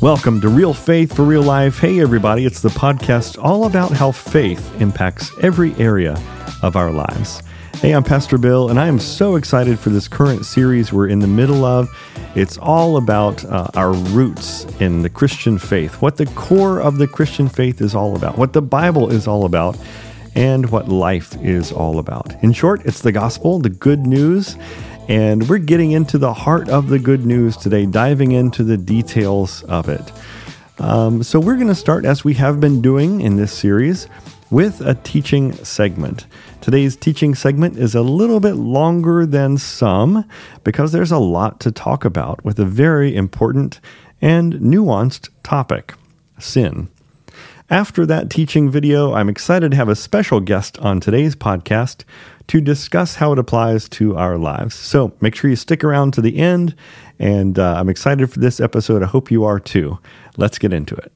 Welcome to Real Faith for Real Life. Hey, everybody, it's the podcast all about how faith impacts every area of our lives. Hey, I'm Pastor Bill, and I am so excited for this current series we're in the middle of. It's all about uh, our roots in the Christian faith, what the core of the Christian faith is all about, what the Bible is all about, and what life is all about. In short, it's the gospel, the good news. And we're getting into the heart of the good news today, diving into the details of it. Um, so, we're going to start, as we have been doing in this series, with a teaching segment. Today's teaching segment is a little bit longer than some because there's a lot to talk about with a very important and nuanced topic sin. After that teaching video, I'm excited to have a special guest on today's podcast to discuss how it applies to our lives. So make sure you stick around to the end, and uh, I'm excited for this episode. I hope you are too. Let's get into it.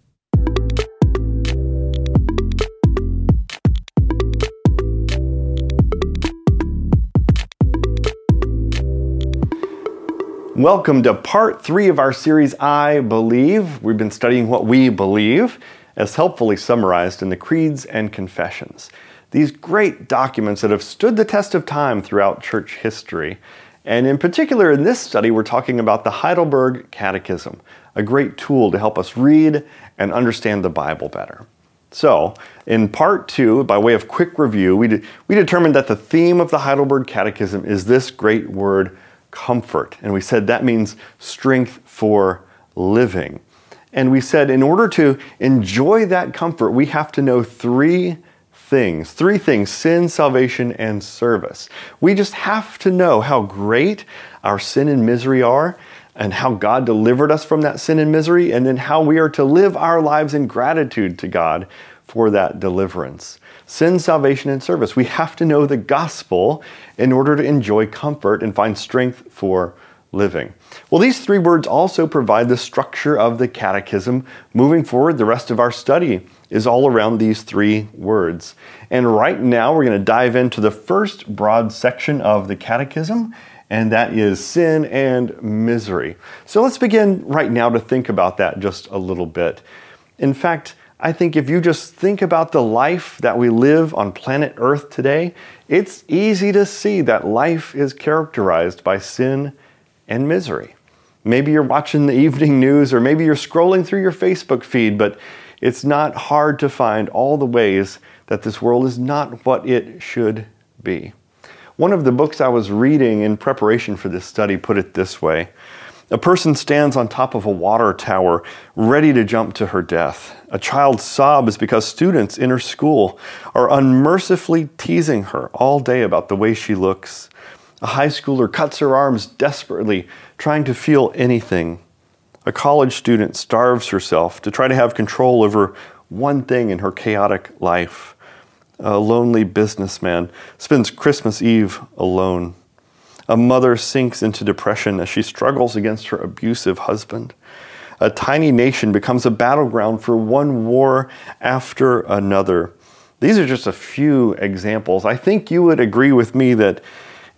Welcome to part three of our series, I Believe. We've been studying what we believe, as helpfully summarized in the creeds and confessions. These great documents that have stood the test of time throughout church history. And in particular, in this study, we're talking about the Heidelberg Catechism, a great tool to help us read and understand the Bible better. So, in part two, by way of quick review, we, de- we determined that the theme of the Heidelberg Catechism is this great word comfort. And we said that means strength for living. And we said in order to enjoy that comfort, we have to know three things three things sin, salvation, and service. We just have to know how great our sin and misery are. And how God delivered us from that sin and misery, and then how we are to live our lives in gratitude to God for that deliverance sin, salvation, and service. We have to know the gospel in order to enjoy comfort and find strength for living. Well, these three words also provide the structure of the catechism. Moving forward, the rest of our study is all around these three words. And right now, we're going to dive into the first broad section of the catechism, and that is sin and misery. So let's begin right now to think about that just a little bit. In fact, I think if you just think about the life that we live on planet Earth today, it's easy to see that life is characterized by sin and misery. Maybe you're watching the evening news or maybe you're scrolling through your Facebook feed, but it's not hard to find all the ways that this world is not what it should be. One of the books I was reading in preparation for this study put it this way a person stands on top of a water tower, ready to jump to her death. A child sobs because students in her school are unmercifully teasing her all day about the way she looks. A high schooler cuts her arms desperately, trying to feel anything. A college student starves herself to try to have control over one thing in her chaotic life. A lonely businessman spends Christmas Eve alone. A mother sinks into depression as she struggles against her abusive husband. A tiny nation becomes a battleground for one war after another. These are just a few examples. I think you would agree with me that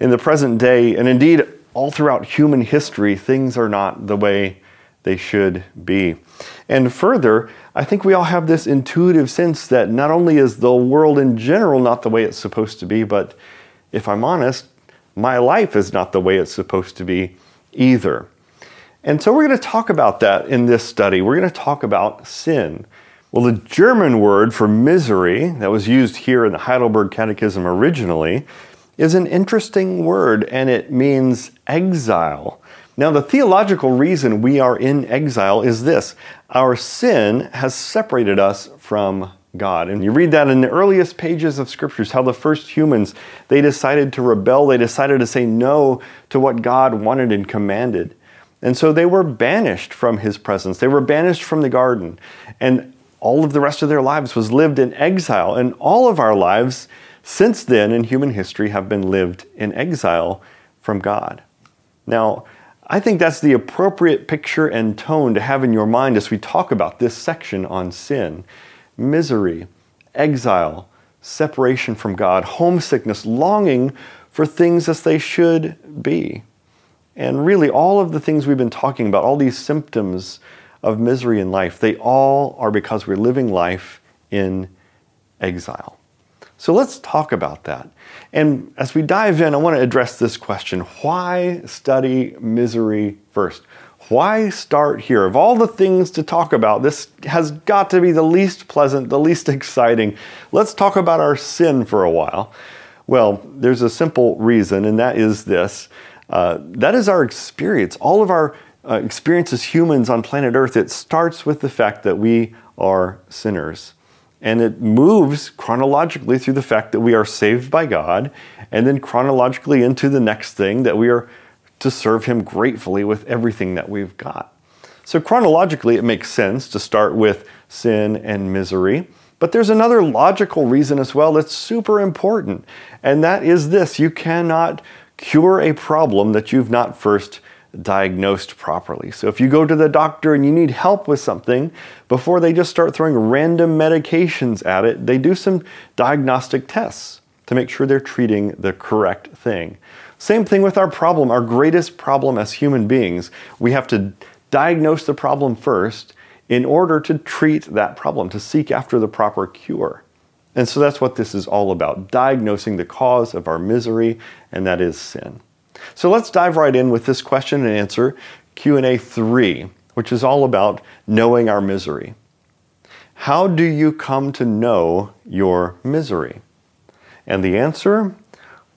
in the present day, and indeed all throughout human history, things are not the way they should be. And further, I think we all have this intuitive sense that not only is the world in general not the way it's supposed to be, but if I'm honest, my life is not the way it's supposed to be either. And so we're going to talk about that in this study. We're going to talk about sin. Well, the German word for misery that was used here in the Heidelberg Catechism originally is an interesting word and it means exile. Now, the theological reason we are in exile is this our sin has separated us from God. And you read that in the earliest pages of scriptures how the first humans they decided to rebel, they decided to say no to what God wanted and commanded. And so they were banished from his presence. They were banished from the garden. And all of the rest of their lives was lived in exile. And all of our lives since then in human history have been lived in exile from God. Now, I think that's the appropriate picture and tone to have in your mind as we talk about this section on sin misery, exile, separation from God, homesickness, longing for things as they should be. And really, all of the things we've been talking about, all these symptoms of misery in life, they all are because we're living life in exile. So let's talk about that. And as we dive in, I want to address this question why study misery first? Why start here? Of all the things to talk about, this has got to be the least pleasant, the least exciting. Let's talk about our sin for a while. Well, there's a simple reason, and that is this uh, that is our experience. All of our uh, experience as humans on planet Earth, it starts with the fact that we are sinners. And it moves chronologically through the fact that we are saved by God, and then chronologically into the next thing that we are to serve Him gratefully with everything that we've got. So, chronologically, it makes sense to start with sin and misery. But there's another logical reason as well that's super important, and that is this you cannot cure a problem that you've not first diagnosed properly. So if you go to the doctor and you need help with something, before they just start throwing random medications at it, they do some diagnostic tests to make sure they're treating the correct thing. Same thing with our problem, our greatest problem as human beings. We have to diagnose the problem first in order to treat that problem, to seek after the proper cure. And so that's what this is all about diagnosing the cause of our misery, and that is sin. So let's dive right in with this question and answer Q&A 3, which is all about knowing our misery. How do you come to know your misery? And the answer,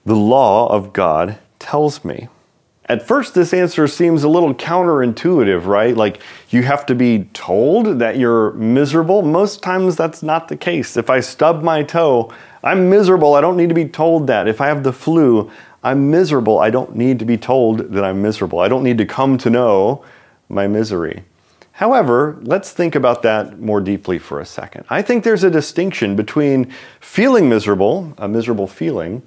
the law of God tells me. At first, this answer seems a little counterintuitive, right? Like you have to be told that you're miserable. Most times, that's not the case. If I stub my toe, I'm miserable. I don't need to be told that. If I have the flu, I'm miserable. I don't need to be told that I'm miserable. I don't need to come to know my misery. However, let's think about that more deeply for a second. I think there's a distinction between feeling miserable, a miserable feeling,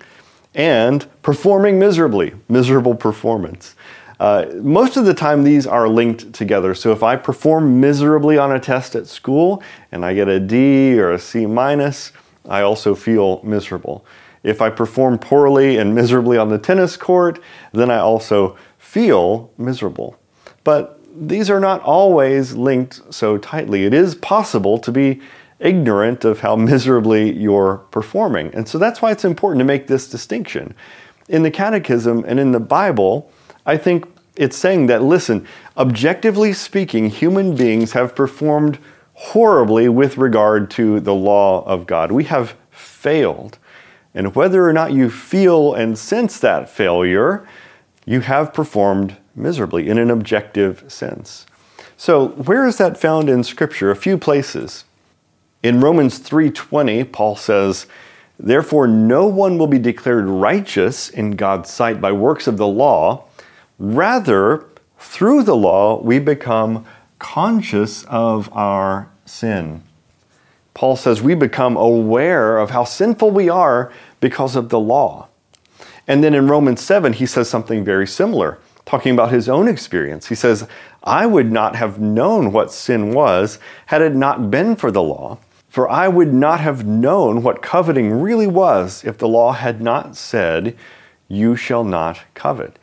and performing miserably, miserable performance. Uh, most of the time, these are linked together. So if I perform miserably on a test at school and I get a D or a C minus, I also feel miserable. If I perform poorly and miserably on the tennis court, then I also feel miserable. But these are not always linked so tightly. It is possible to be ignorant of how miserably you're performing. And so that's why it's important to make this distinction. In the Catechism and in the Bible, I think it's saying that, listen, objectively speaking, human beings have performed horribly with regard to the law of God. We have failed. And whether or not you feel and sense that failure, you have performed miserably in an objective sense. So, where is that found in scripture? A few places. In Romans 3:20, Paul says, "Therefore no one will be declared righteous in God's sight by works of the law; rather through the law we become conscious of our sin." Paul says we become aware of how sinful we are because of the law. And then in Romans 7, he says something very similar, talking about his own experience. He says, I would not have known what sin was had it not been for the law. For I would not have known what coveting really was if the law had not said, You shall not covet.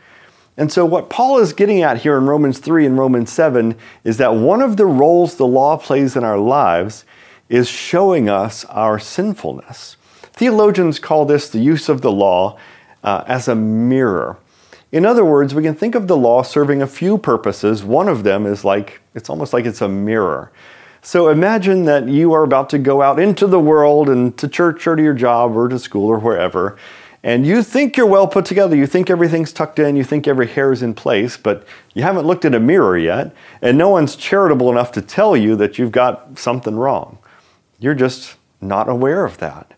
And so, what Paul is getting at here in Romans 3 and Romans 7 is that one of the roles the law plays in our lives is showing us our sinfulness. Theologians call this the use of the law uh, as a mirror. In other words, we can think of the law serving a few purposes. One of them is like, it's almost like it's a mirror. So imagine that you are about to go out into the world and to church or to your job or to school or wherever, and you think you're well put together, you think everything's tucked in, you think every hair is in place, but you haven't looked at a mirror yet, and no one's charitable enough to tell you that you've got something wrong. You're just not aware of that.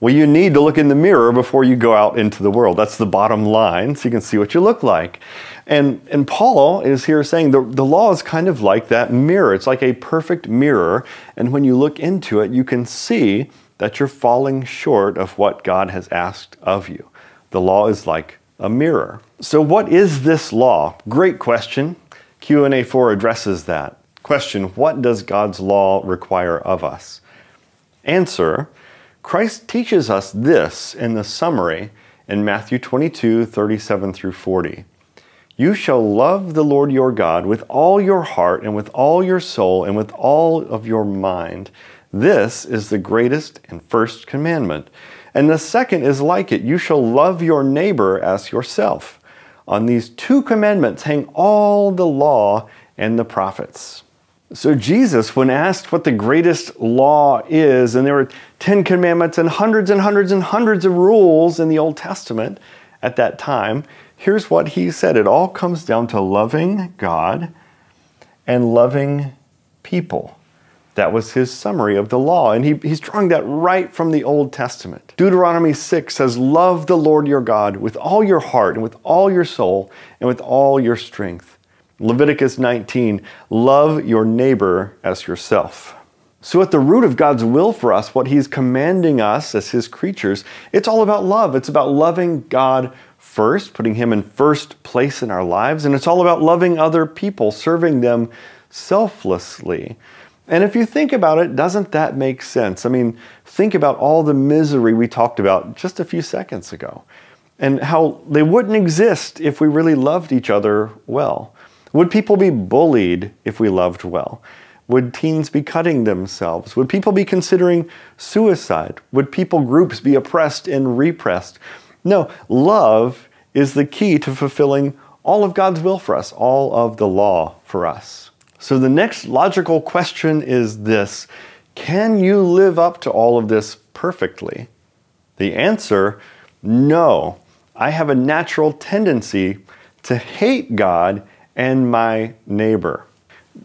Well, you need to look in the mirror before you go out into the world. That's the bottom line, so you can see what you look like. And, and Paul is here saying the, the law is kind of like that mirror. It's like a perfect mirror. And when you look into it, you can see that you're falling short of what God has asked of you. The law is like a mirror. So what is this law? Great question. Q&A 4 addresses that. Question, what does God's law require of us? Answer, Christ teaches us this in the summary in Matthew 22, 37 through 40. You shall love the Lord your God with all your heart and with all your soul and with all of your mind. This is the greatest and first commandment. And the second is like it you shall love your neighbor as yourself. On these two commandments hang all the law and the prophets. So, Jesus, when asked what the greatest law is, and there were 10 commandments and hundreds and hundreds and hundreds of rules in the Old Testament at that time, here's what he said it all comes down to loving God and loving people. That was his summary of the law. And he, he's drawing that right from the Old Testament. Deuteronomy 6 says, Love the Lord your God with all your heart and with all your soul and with all your strength. Leviticus 19, love your neighbor as yourself. So, at the root of God's will for us, what He's commanding us as His creatures, it's all about love. It's about loving God first, putting Him in first place in our lives, and it's all about loving other people, serving them selflessly. And if you think about it, doesn't that make sense? I mean, think about all the misery we talked about just a few seconds ago, and how they wouldn't exist if we really loved each other well. Would people be bullied if we loved well? Would teens be cutting themselves? Would people be considering suicide? Would people groups be oppressed and repressed? No, love is the key to fulfilling all of God's will for us, all of the law for us. So the next logical question is this Can you live up to all of this perfectly? The answer no. I have a natural tendency to hate God and my neighbor.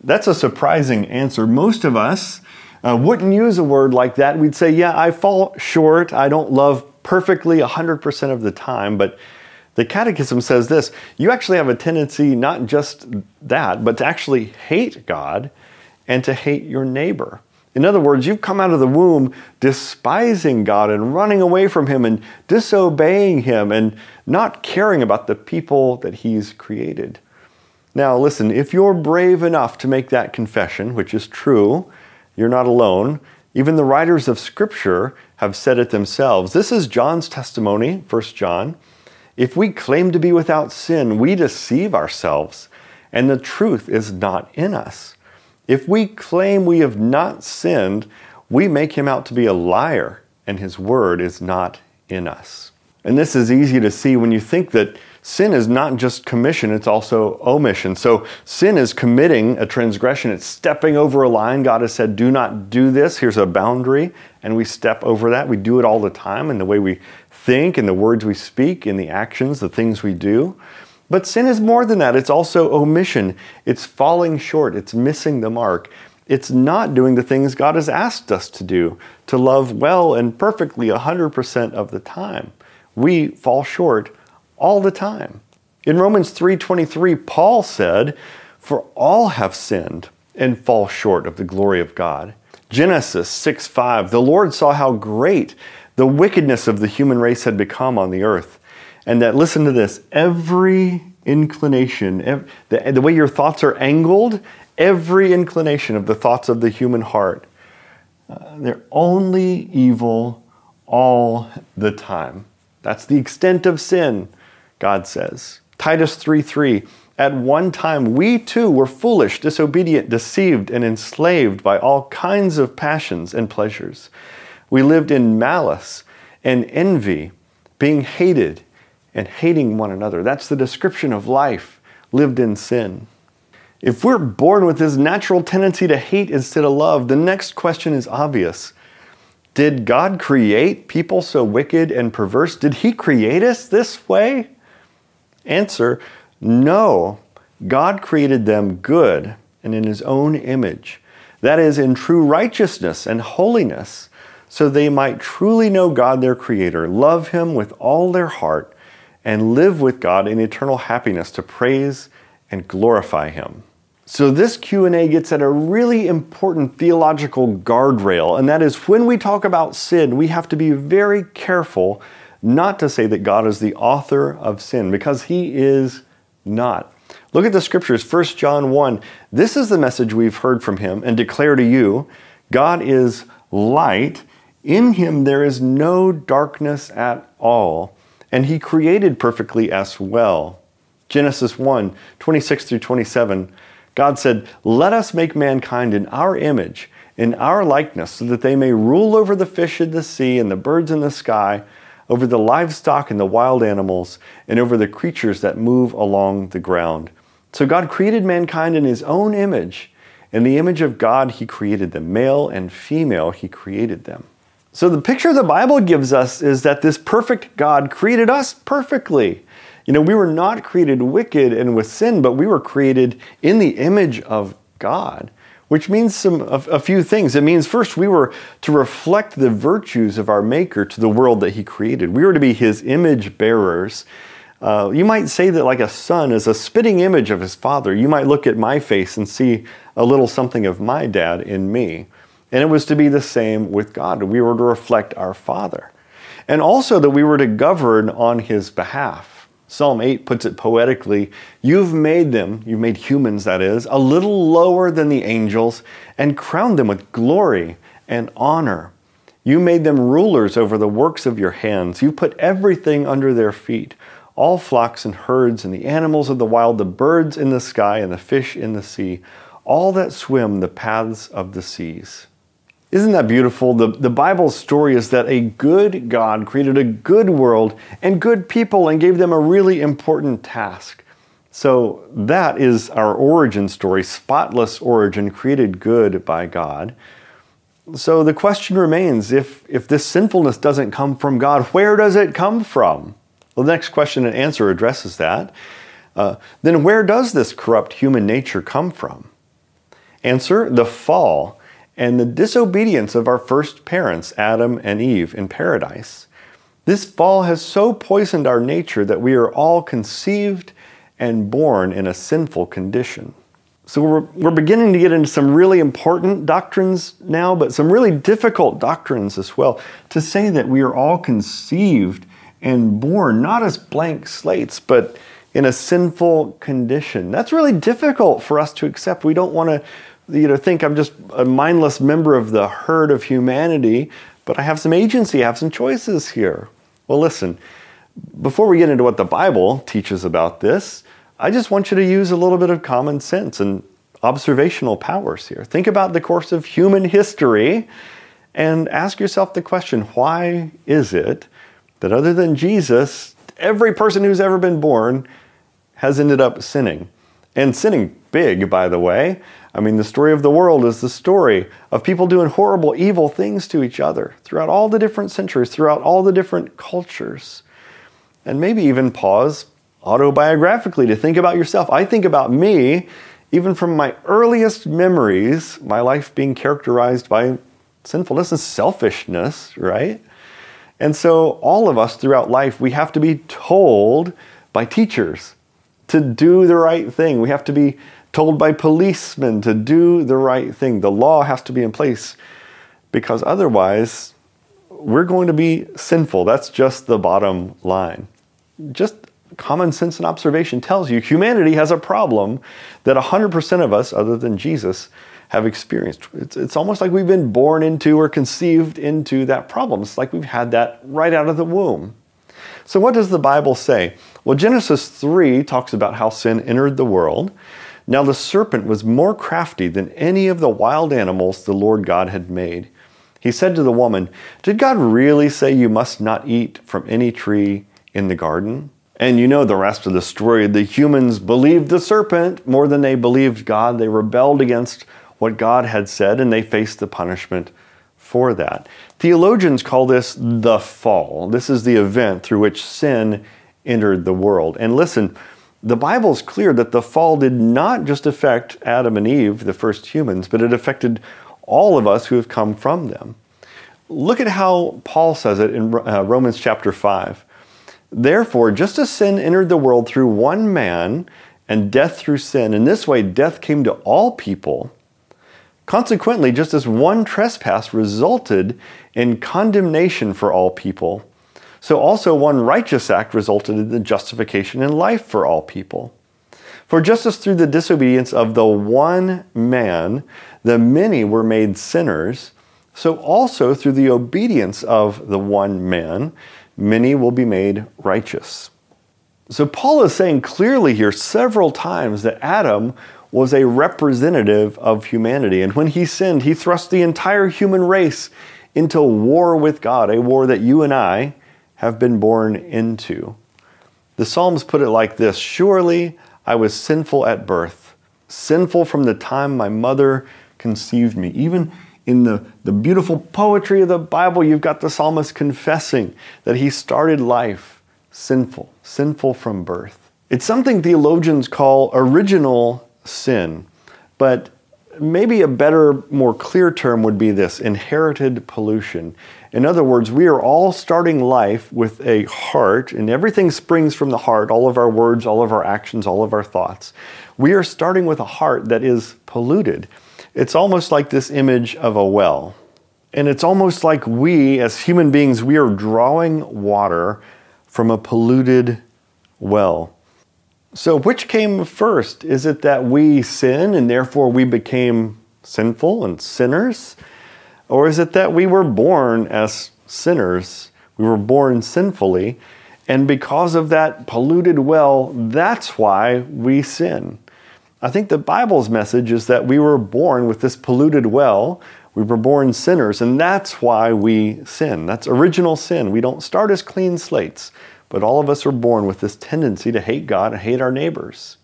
That's a surprising answer. Most of us uh, wouldn't use a word like that. We'd say, Yeah, I fall short. I don't love perfectly 100% of the time. But the Catechism says this you actually have a tendency, not just that, but to actually hate God and to hate your neighbor. In other words, you've come out of the womb despising God and running away from Him and disobeying Him and not caring about the people that He's created. Now, listen, if you're brave enough to make that confession, which is true, you're not alone. Even the writers of Scripture have said it themselves. This is John's testimony, 1 John. If we claim to be without sin, we deceive ourselves, and the truth is not in us. If we claim we have not sinned, we make him out to be a liar, and his word is not in us. And this is easy to see when you think that sin is not just commission, it's also omission. So sin is committing a transgression, it's stepping over a line. God has said, do not do this. Here's a boundary. And we step over that. We do it all the time in the way we think, in the words we speak, in the actions, the things we do. But sin is more than that. It's also omission. It's falling short. It's missing the mark. It's not doing the things God has asked us to do, to love well and perfectly 100% of the time. We fall short all the time. In Romans 3:23, Paul said, "For all have sinned and fall short of the glory of God." Genesis 6:5, the Lord saw how great the wickedness of the human race had become on the earth, and that listen to this, every inclination, the, the way your thoughts are angled, every inclination of the thoughts of the human heart, uh, they're only evil all the time. That's the extent of sin. God says. Titus 3 3 At one time we too were foolish, disobedient, deceived, and enslaved by all kinds of passions and pleasures. We lived in malice and envy, being hated and hating one another. That's the description of life lived in sin. If we're born with this natural tendency to hate instead of love, the next question is obvious. Did God create people so wicked and perverse? Did He create us this way? Answer No. God created them good and in His own image. That is, in true righteousness and holiness, so they might truly know God their Creator, love Him with all their heart, and live with God in eternal happiness to praise and glorify Him. So this Q&A gets at a really important theological guardrail, and that is when we talk about sin, we have to be very careful not to say that God is the author of sin, because he is not. Look at the scriptures, 1 John 1. This is the message we've heard from him and declare to you God is light. In him there is no darkness at all, and he created perfectly as well. Genesis 1 26 through 27, God said, Let us make mankind in our image, in our likeness, so that they may rule over the fish in the sea and the birds in the sky, over the livestock and the wild animals, and over the creatures that move along the ground. So God created mankind in his own image. In the image of God, he created them. Male and female, he created them. So the picture the Bible gives us is that this perfect God created us perfectly. You know, we were not created wicked and with sin, but we were created in the image of God, which means some a, a, few things. It means first we were to reflect the virtues of our Maker to the world that He created. We were to be His image bearers. Uh, you might say that like a son is a spitting image of his father. You might look at my face and see a little something of my dad in me. And it was to be the same with God. We were to reflect our Father. And also that we were to govern on His behalf. Psalm 8 puts it poetically You've made them, you've made humans, that is, a little lower than the angels and crowned them with glory and honor. You made them rulers over the works of your hands. You put everything under their feet all flocks and herds, and the animals of the wild, the birds in the sky, and the fish in the sea, all that swim the paths of the seas. Isn't that beautiful? The, the Bible's story is that a good God created a good world and good people and gave them a really important task. So that is our origin story, spotless origin, created good by God. So the question remains if, if this sinfulness doesn't come from God, where does it come from? Well, the next question and answer addresses that. Uh, then where does this corrupt human nature come from? Answer the fall and the disobedience of our first parents, Adam and Eve, in paradise. This fall has so poisoned our nature that we are all conceived and born in a sinful condition. So we're, we're beginning to get into some really important doctrines now, but some really difficult doctrines as well. To say that we are all conceived and born not as blank slates, but in a sinful condition. That's really difficult for us to accept. We don't want to you know, think I'm just a mindless member of the herd of humanity, but I have some agency, I have some choices here. Well, listen, before we get into what the Bible teaches about this, I just want you to use a little bit of common sense and observational powers here. Think about the course of human history and ask yourself the question why is it that other than Jesus, every person who's ever been born has ended up sinning? And sinning big, by the way. I mean, the story of the world is the story of people doing horrible, evil things to each other throughout all the different centuries, throughout all the different cultures. And maybe even pause autobiographically to think about yourself. I think about me, even from my earliest memories, my life being characterized by sinfulness and selfishness, right? And so, all of us throughout life, we have to be told by teachers to do the right thing. We have to be told by policemen to do the right thing. The law has to be in place because otherwise we're going to be sinful. That's just the bottom line. Just common sense and observation tells you humanity has a problem that 100% of us, other than Jesus, have experienced. It's, it's almost like we've been born into or conceived into that problem. It's like we've had that right out of the womb. So, what does the Bible say? Well, Genesis 3 talks about how sin entered the world. Now the serpent was more crafty than any of the wild animals the Lord God had made. He said to the woman, Did God really say you must not eat from any tree in the garden? And you know the rest of the story. The humans believed the serpent more than they believed God. They rebelled against what God had said and they faced the punishment for that. Theologians call this the fall. This is the event through which sin entered the world. And listen, the Bible is clear that the fall did not just affect Adam and Eve, the first humans, but it affected all of us who have come from them. Look at how Paul says it in uh, Romans chapter 5. Therefore, just as sin entered the world through one man, and death through sin, in this way death came to all people. Consequently, just as one trespass resulted in condemnation for all people, so also one righteous act resulted in the justification in life for all people. For just as through the disobedience of the one man the many were made sinners, so also through the obedience of the one man many will be made righteous. So Paul is saying clearly here several times that Adam was a representative of humanity. And when he sinned, he thrust the entire human race into war with God, a war that you and I have been born into. The Psalms put it like this Surely I was sinful at birth, sinful from the time my mother conceived me. Even in the, the beautiful poetry of the Bible, you've got the psalmist confessing that he started life sinful, sinful from birth. It's something theologians call original sin, but maybe a better, more clear term would be this inherited pollution. In other words, we are all starting life with a heart, and everything springs from the heart all of our words, all of our actions, all of our thoughts. We are starting with a heart that is polluted. It's almost like this image of a well. And it's almost like we, as human beings, we are drawing water from a polluted well. So, which came first? Is it that we sin and therefore we became sinful and sinners? Or is it that we were born as sinners? We were born sinfully, and because of that polluted well, that's why we sin. I think the Bible's message is that we were born with this polluted well. We were born sinners, and that's why we sin. That's original sin. We don't start as clean slates. But all of us are born with this tendency to hate God and hate our neighbors.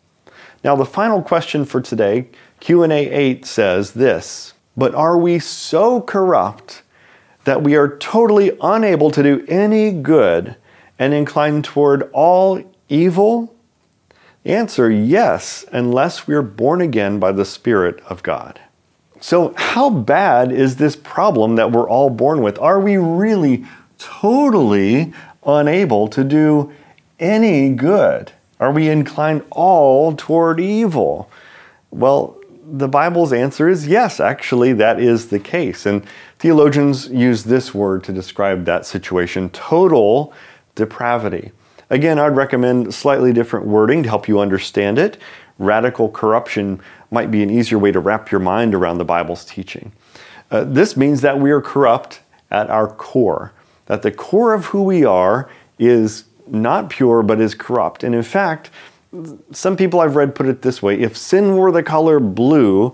Now, the final question for today, Q&A 8 says this, "But are we so corrupt that we are totally unable to do any good and inclined toward all evil?" The answer, yes, unless we are born again by the Spirit of God. So, how bad is this problem that we're all born with? Are we really totally unable to do any good? Are we inclined all toward evil? Well, the Bible's answer is yes, actually, that is the case. And theologians use this word to describe that situation total depravity. Again, I'd recommend slightly different wording to help you understand it. Radical corruption might be an easier way to wrap your mind around the Bible's teaching. Uh, this means that we are corrupt at our core that the core of who we are is not pure but is corrupt. And in fact, some people I've read put it this way if sin were the color blue,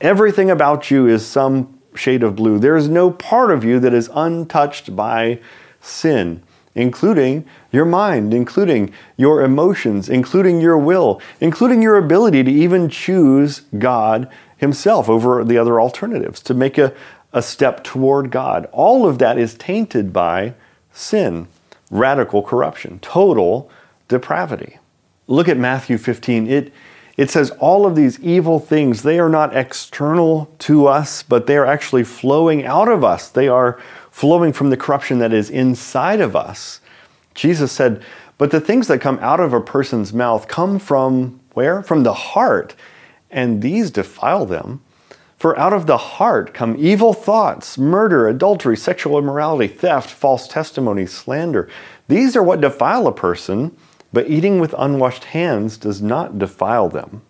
everything about you is some shade of blue. There is no part of you that is untouched by sin, including your mind, including your emotions, including your will, including your ability to even choose God Himself over the other alternatives, to make a, a step toward God. All of that is tainted by sin, radical corruption, total depravity. Look at Matthew 15. It, it says all of these evil things, they are not external to us, but they are actually flowing out of us. They are flowing from the corruption that is inside of us. Jesus said, But the things that come out of a person's mouth come from where? From the heart, and these defile them. For out of the heart come evil thoughts, murder, adultery, sexual immorality, theft, false testimony, slander. These are what defile a person, but eating with unwashed hands does not defile them.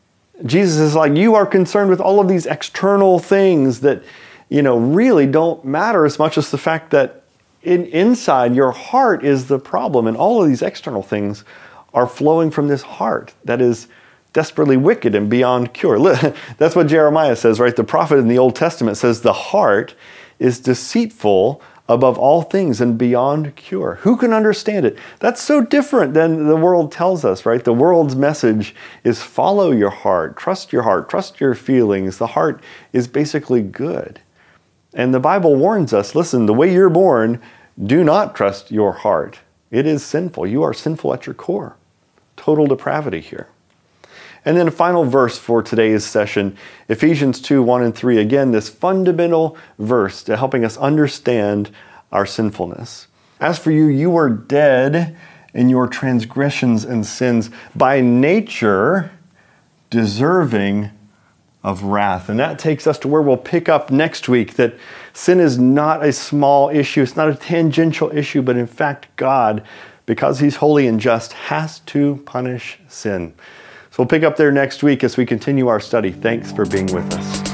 Jesus is like, you are concerned with all of these external things that, you know, really don't matter as much as the fact that in, inside your heart is the problem, and all of these external things are flowing from this heart that is desperately wicked and beyond cure. That's what Jeremiah says, right? The prophet in the Old Testament says the heart is deceitful above all things and beyond cure. Who can understand it? That's so different than the world tells us, right? The world's message is follow your heart, trust your heart, trust your feelings. The heart is basically good. And the Bible warns us listen, the way you're born, do not trust your heart. It is sinful. You are sinful at your core. Total depravity here. And then a final verse for today's session, Ephesians 2 1 and 3. Again, this fundamental verse to helping us understand our sinfulness. As for you, you were dead in your transgressions and sins, by nature deserving of wrath. And that takes us to where we'll pick up next week that sin is not a small issue, it's not a tangential issue, but in fact, God, because He's holy and just, has to punish sin. We'll pick up there next week as we continue our study. Thanks for being with us.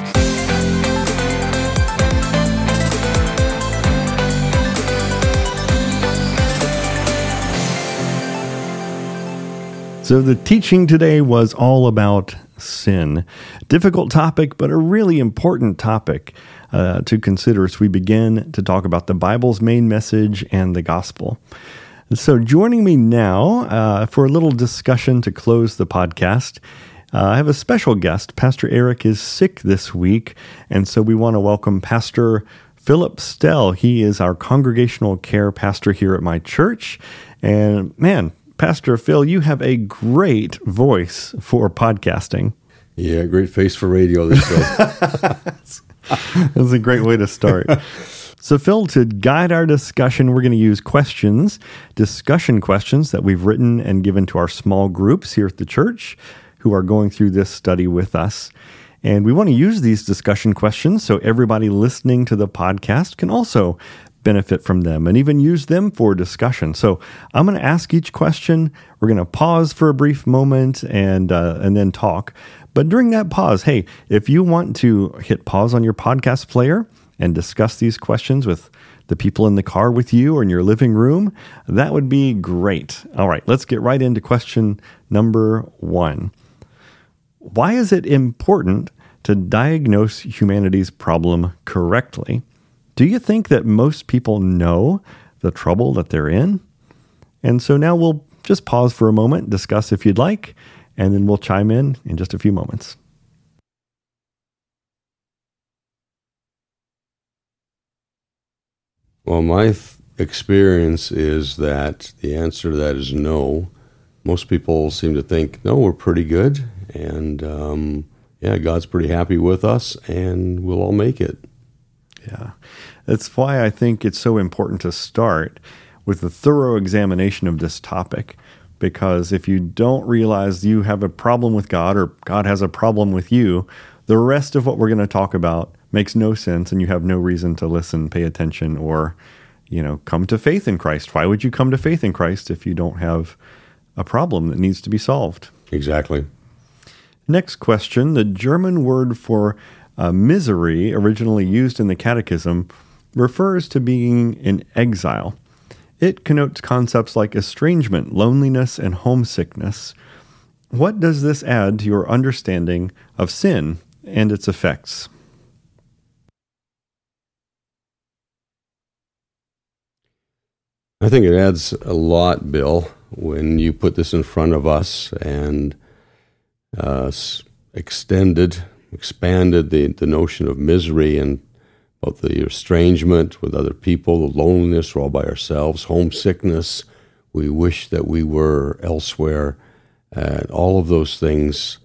So, the teaching today was all about sin. Difficult topic, but a really important topic uh, to consider as we begin to talk about the Bible's main message and the gospel. So, joining me now uh, for a little discussion to close the podcast. Uh, I have a special guest. Pastor Eric is sick this week, and so we want to welcome Pastor Philip Stell. He is our congregational care pastor here at my church. And man, Pastor Phil, you have a great voice for podcasting. Yeah, great face for radio this show. That's a great way to start. So, Phil, to guide our discussion, we're going to use questions, discussion questions that we've written and given to our small groups here at the church who are going through this study with us. And we want to use these discussion questions so everybody listening to the podcast can also benefit from them and even use them for discussion. So I'm going to ask each question. We're going to pause for a brief moment and uh, and then talk. But during that pause, hey, if you want to hit pause on your podcast player and discuss these questions with the people in the car with you or in your living room, that would be great. All right, let's get right into question number one. Why is it important to diagnose humanity's problem correctly? Do you think that most people know the trouble that they're in? And so now we'll just pause for a moment, discuss if you'd like, and then we'll chime in in just a few moments. Well, my th- experience is that the answer to that is no. Most people seem to think, no, we're pretty good, and um, yeah, God's pretty happy with us, and we'll all make it. Yeah. That's why I think it's so important to start with a thorough examination of this topic. Because if you don't realize you have a problem with God or God has a problem with you, the rest of what we're going to talk about makes no sense and you have no reason to listen, pay attention, or, you know, come to faith in Christ. Why would you come to faith in Christ if you don't have a problem that needs to be solved? Exactly. Next question The German word for uh, misery, originally used in the Catechism, refers to being in exile. It connotes concepts like estrangement, loneliness, and homesickness. What does this add to your understanding of sin and its effects? I think it adds a lot, Bill, when you put this in front of us and uh, extended, expanded the, the notion of misery and both the estrangement with other people, the loneliness, we're all by ourselves, homesickness. We wish that we were elsewhere. And all of those things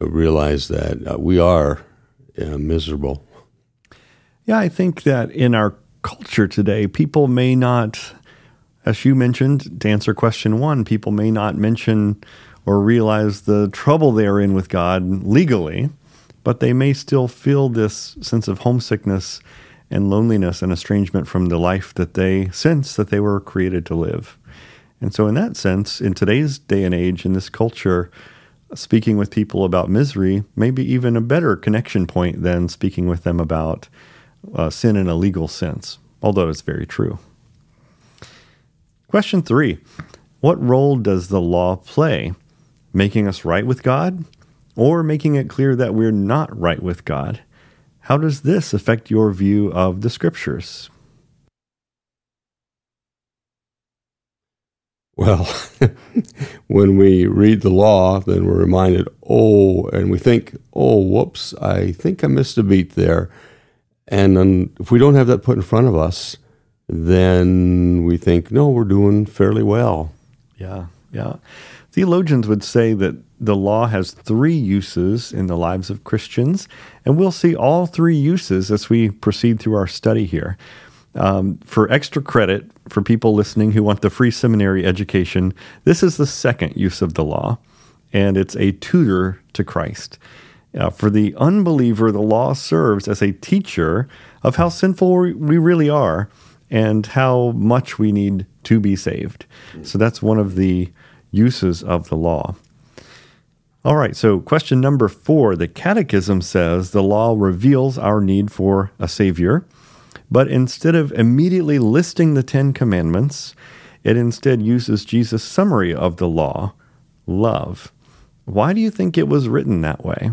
realize that uh, we are uh, miserable. Yeah, I think that in our culture today, people may not, as you mentioned, to answer question one, people may not mention or realize the trouble they are in with God legally, but they may still feel this sense of homesickness and loneliness and estrangement from the life that they sense that they were created to live. And so, in that sense, in today's day and age, in this culture, speaking with people about misery may be even a better connection point than speaking with them about uh, sin in a legal sense, although it's very true. Question three What role does the law play? Making us right with God or making it clear that we're not right with God. How does this affect your view of the scriptures? Well, when we read the law, then we're reminded, oh, and we think, oh, whoops, I think I missed a beat there. And then if we don't have that put in front of us, then we think, no, we're doing fairly well. Yeah, yeah. Theologians would say that the law has three uses in the lives of Christians, and we'll see all three uses as we proceed through our study here. Um, for extra credit for people listening who want the free seminary education, this is the second use of the law, and it's a tutor to Christ. Uh, for the unbeliever, the law serves as a teacher of how sinful we really are and how much we need to be saved. So that's one of the uses of the law. All right, so question number four the Catechism says the law reveals our need for a Savior, but instead of immediately listing the Ten Commandments, it instead uses Jesus' summary of the law, love. Why do you think it was written that way?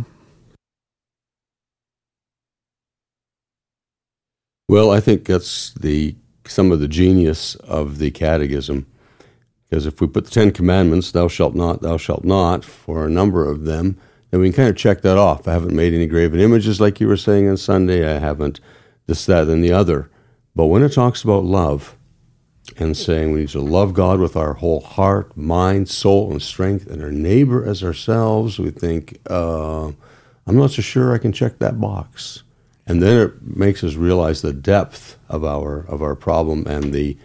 Well, I think that's the some of the genius of the catechism. Because if we put the Ten Commandments, thou shalt not, thou shalt not, for a number of them, then we can kind of check that off. I haven't made any graven images like you were saying on Sunday. I haven't this, that, and the other. But when it talks about love and saying we need to love God with our whole heart, mind, soul, and strength, and our neighbor as ourselves, we think, uh, I'm not so sure I can check that box and then it makes us realize the depth of our of our problem and the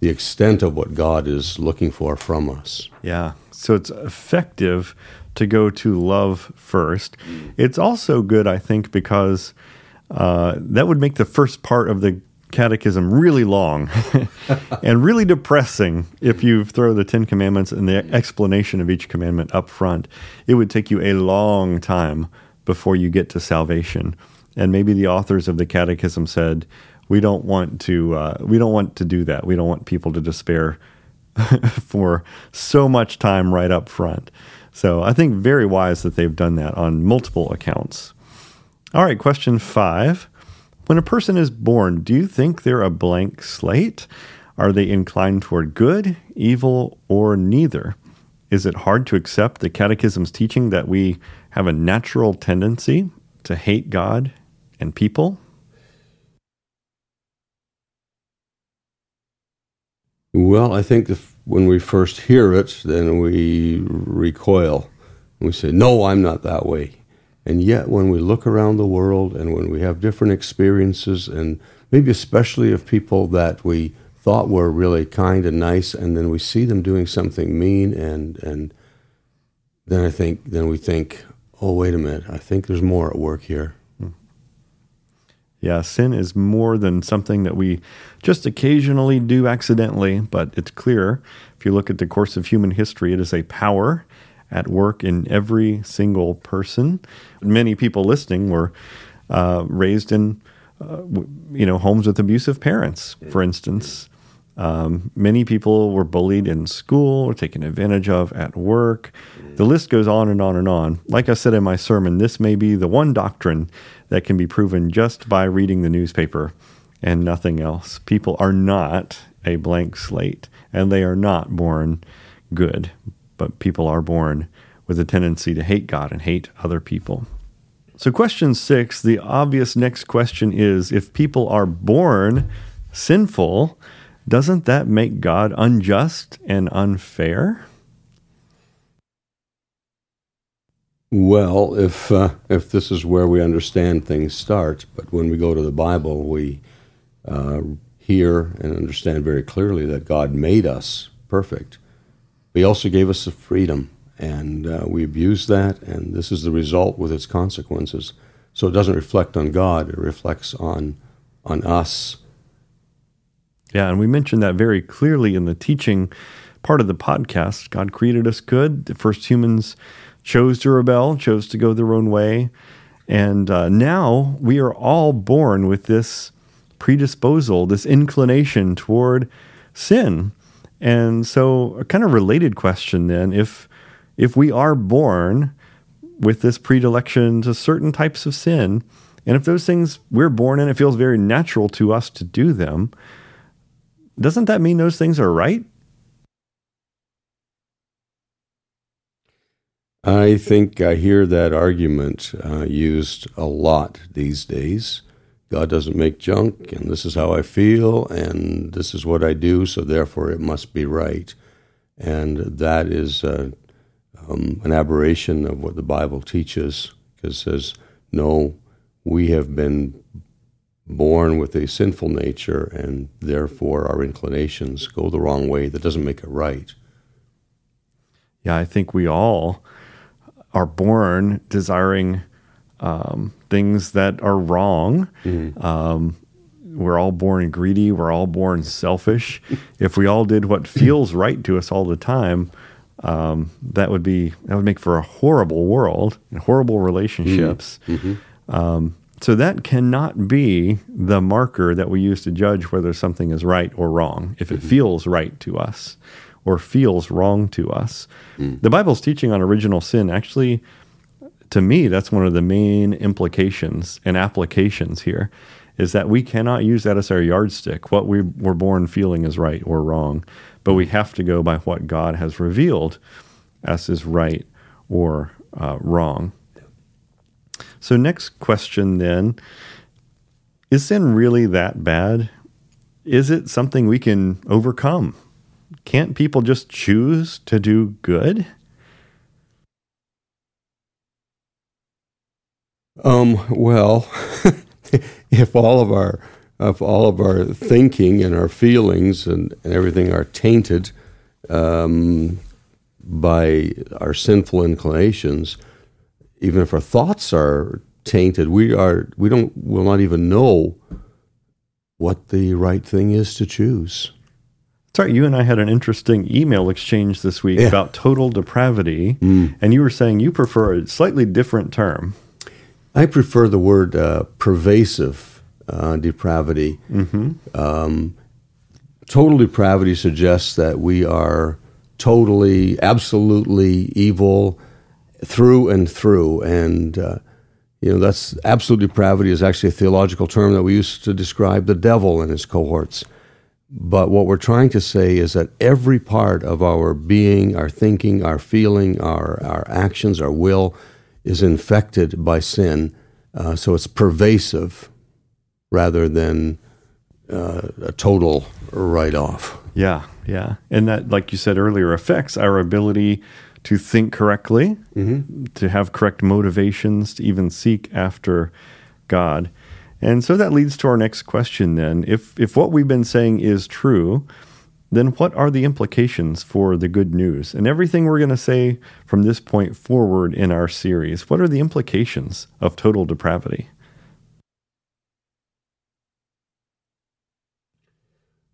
the extent of what God is looking for from us. Yeah. So it's effective to go to love first. It's also good, I think, because uh, that would make the first part of the catechism really long and really depressing if you throw the Ten Commandments and the explanation of each commandment up front. It would take you a long time before you get to salvation and maybe the authors of the catechism said we don't want to uh, we don't want to do that. We don't want people to despair for so much time right up front. So i think very wise that they've done that on multiple accounts. All right question five. When a person is born do you think they're a blank slate? Are they inclined toward good evil or neither? Is it hard to accept the catechism's teaching that we have a natural tendency to hate god and people? Well, I think when we first hear it, then we recoil. We say, No, I'm not that way. And yet, when we look around the world and when we have different experiences, and maybe especially of people that we thought were really kind and nice, and then we see them doing something mean, and, and then I think, then we think, oh, wait a minute, I think there's more at work here. Yeah, sin is more than something that we just occasionally do accidentally, but it's clear if you look at the course of human history, it is a power at work in every single person. Many people listening were uh, raised in, uh, you know, homes with abusive parents, for instance. Um, many people were bullied in school or taken advantage of at work. The list goes on and on and on. Like I said in my sermon, this may be the one doctrine that can be proven just by reading the newspaper and nothing else. People are not a blank slate and they are not born good, but people are born with a tendency to hate God and hate other people. So, question six the obvious next question is if people are born sinful, doesn't that make God unjust and unfair? Well, if uh, if this is where we understand things start, but when we go to the Bible, we uh, hear and understand very clearly that God made us perfect. He also gave us the freedom, and uh, we abuse that, and this is the result with its consequences. So it doesn't reflect on God; it reflects on on us. Yeah, and we mentioned that very clearly in the teaching part of the podcast. God created us good. The first humans chose to rebel, chose to go their own way. And uh, now we are all born with this predisposal, this inclination toward sin. And so, a kind of related question then if, if we are born with this predilection to certain types of sin, and if those things we're born in, it feels very natural to us to do them, doesn't that mean those things are right? I think I hear that argument uh, used a lot these days. God doesn't make junk, and this is how I feel, and this is what I do, so therefore it must be right. And that is uh, um, an aberration of what the Bible teaches, because it says, no, we have been born with a sinful nature, and therefore our inclinations go the wrong way. That doesn't make it right. Yeah, I think we all are born desiring um, things that are wrong. Mm-hmm. Um, we're all born greedy. We're all born selfish. if we all did what feels right to us all the time, um, that would be that would make for a horrible world and horrible relationships. Mm-hmm. Um, so that cannot be the marker that we use to judge whether something is right or wrong. If it mm-hmm. feels right to us, or feels wrong to us. The Bible's teaching on original sin actually, to me, that's one of the main implications and applications here is that we cannot use that as our yardstick. What we were born feeling is right or wrong, but we have to go by what God has revealed as is right or uh, wrong. So, next question then is sin really that bad? Is it something we can overcome? Can't people just choose to do good? Um, well, if all of our if all of our thinking and our feelings and, and everything are tainted um, by our sinful inclinations, even if our thoughts are tainted, we are we don't will not even know what the right thing is to choose. Sorry, you and I had an interesting email exchange this week Yeah. about total depravity, Mm. and you were saying you prefer a slightly different term. I prefer the word uh, pervasive uh, depravity. Um, total depravity suggests that we are totally, absolutely evil through and through. And, uh, you know, that's absolute depravity is actually a theological term that we use to describe the devil and his cohorts. But what we're trying to say is that every part of our being, our thinking, our feeling, our, our actions, our will is infected by sin. Uh, so it's pervasive rather than uh, a total write off. Yeah, yeah. And that, like you said earlier, affects our ability to think correctly, mm-hmm. to have correct motivations, to even seek after God. And so that leads to our next question then. If, if what we've been saying is true, then what are the implications for the good news? And everything we're going to say from this point forward in our series, what are the implications of total depravity?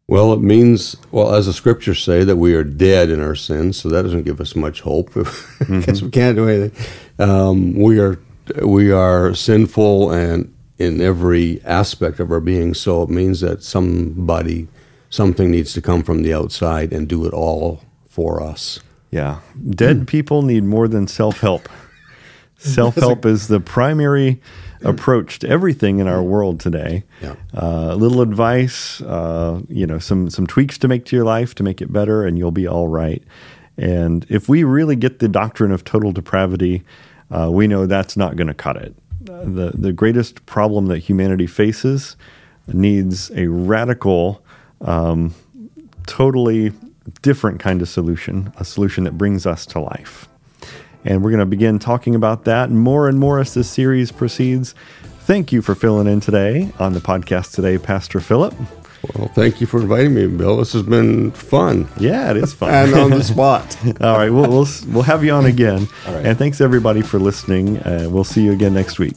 Well, it means, well, as the scriptures say, that we are dead in our sins, so that doesn't give us much hope because we can't do anything. Um, we are we are sinful and in every aspect of our being, so it means that somebody, something needs to come from the outside and do it all for us. Yeah. Dead people need more than self help. Self help is the primary approach to everything in our world today. Yeah. Uh, a little advice, uh, you know, some, some tweaks to make to your life to make it better, and you'll be all right. And if we really get the doctrine of total depravity, uh, we know that's not going to cut it. The, the greatest problem that humanity faces needs a radical, um, totally different kind of solution, a solution that brings us to life. And we're going to begin talking about that more and more as this series proceeds. Thank you for filling in today on the podcast today, Pastor Philip. Well, thank you for inviting me, Bill. This has been fun Yeah, it is fun. and on the spot. All right, we'll, we'll, we'll have you on again. All right. And thanks everybody for listening. Uh, we'll see you again next week.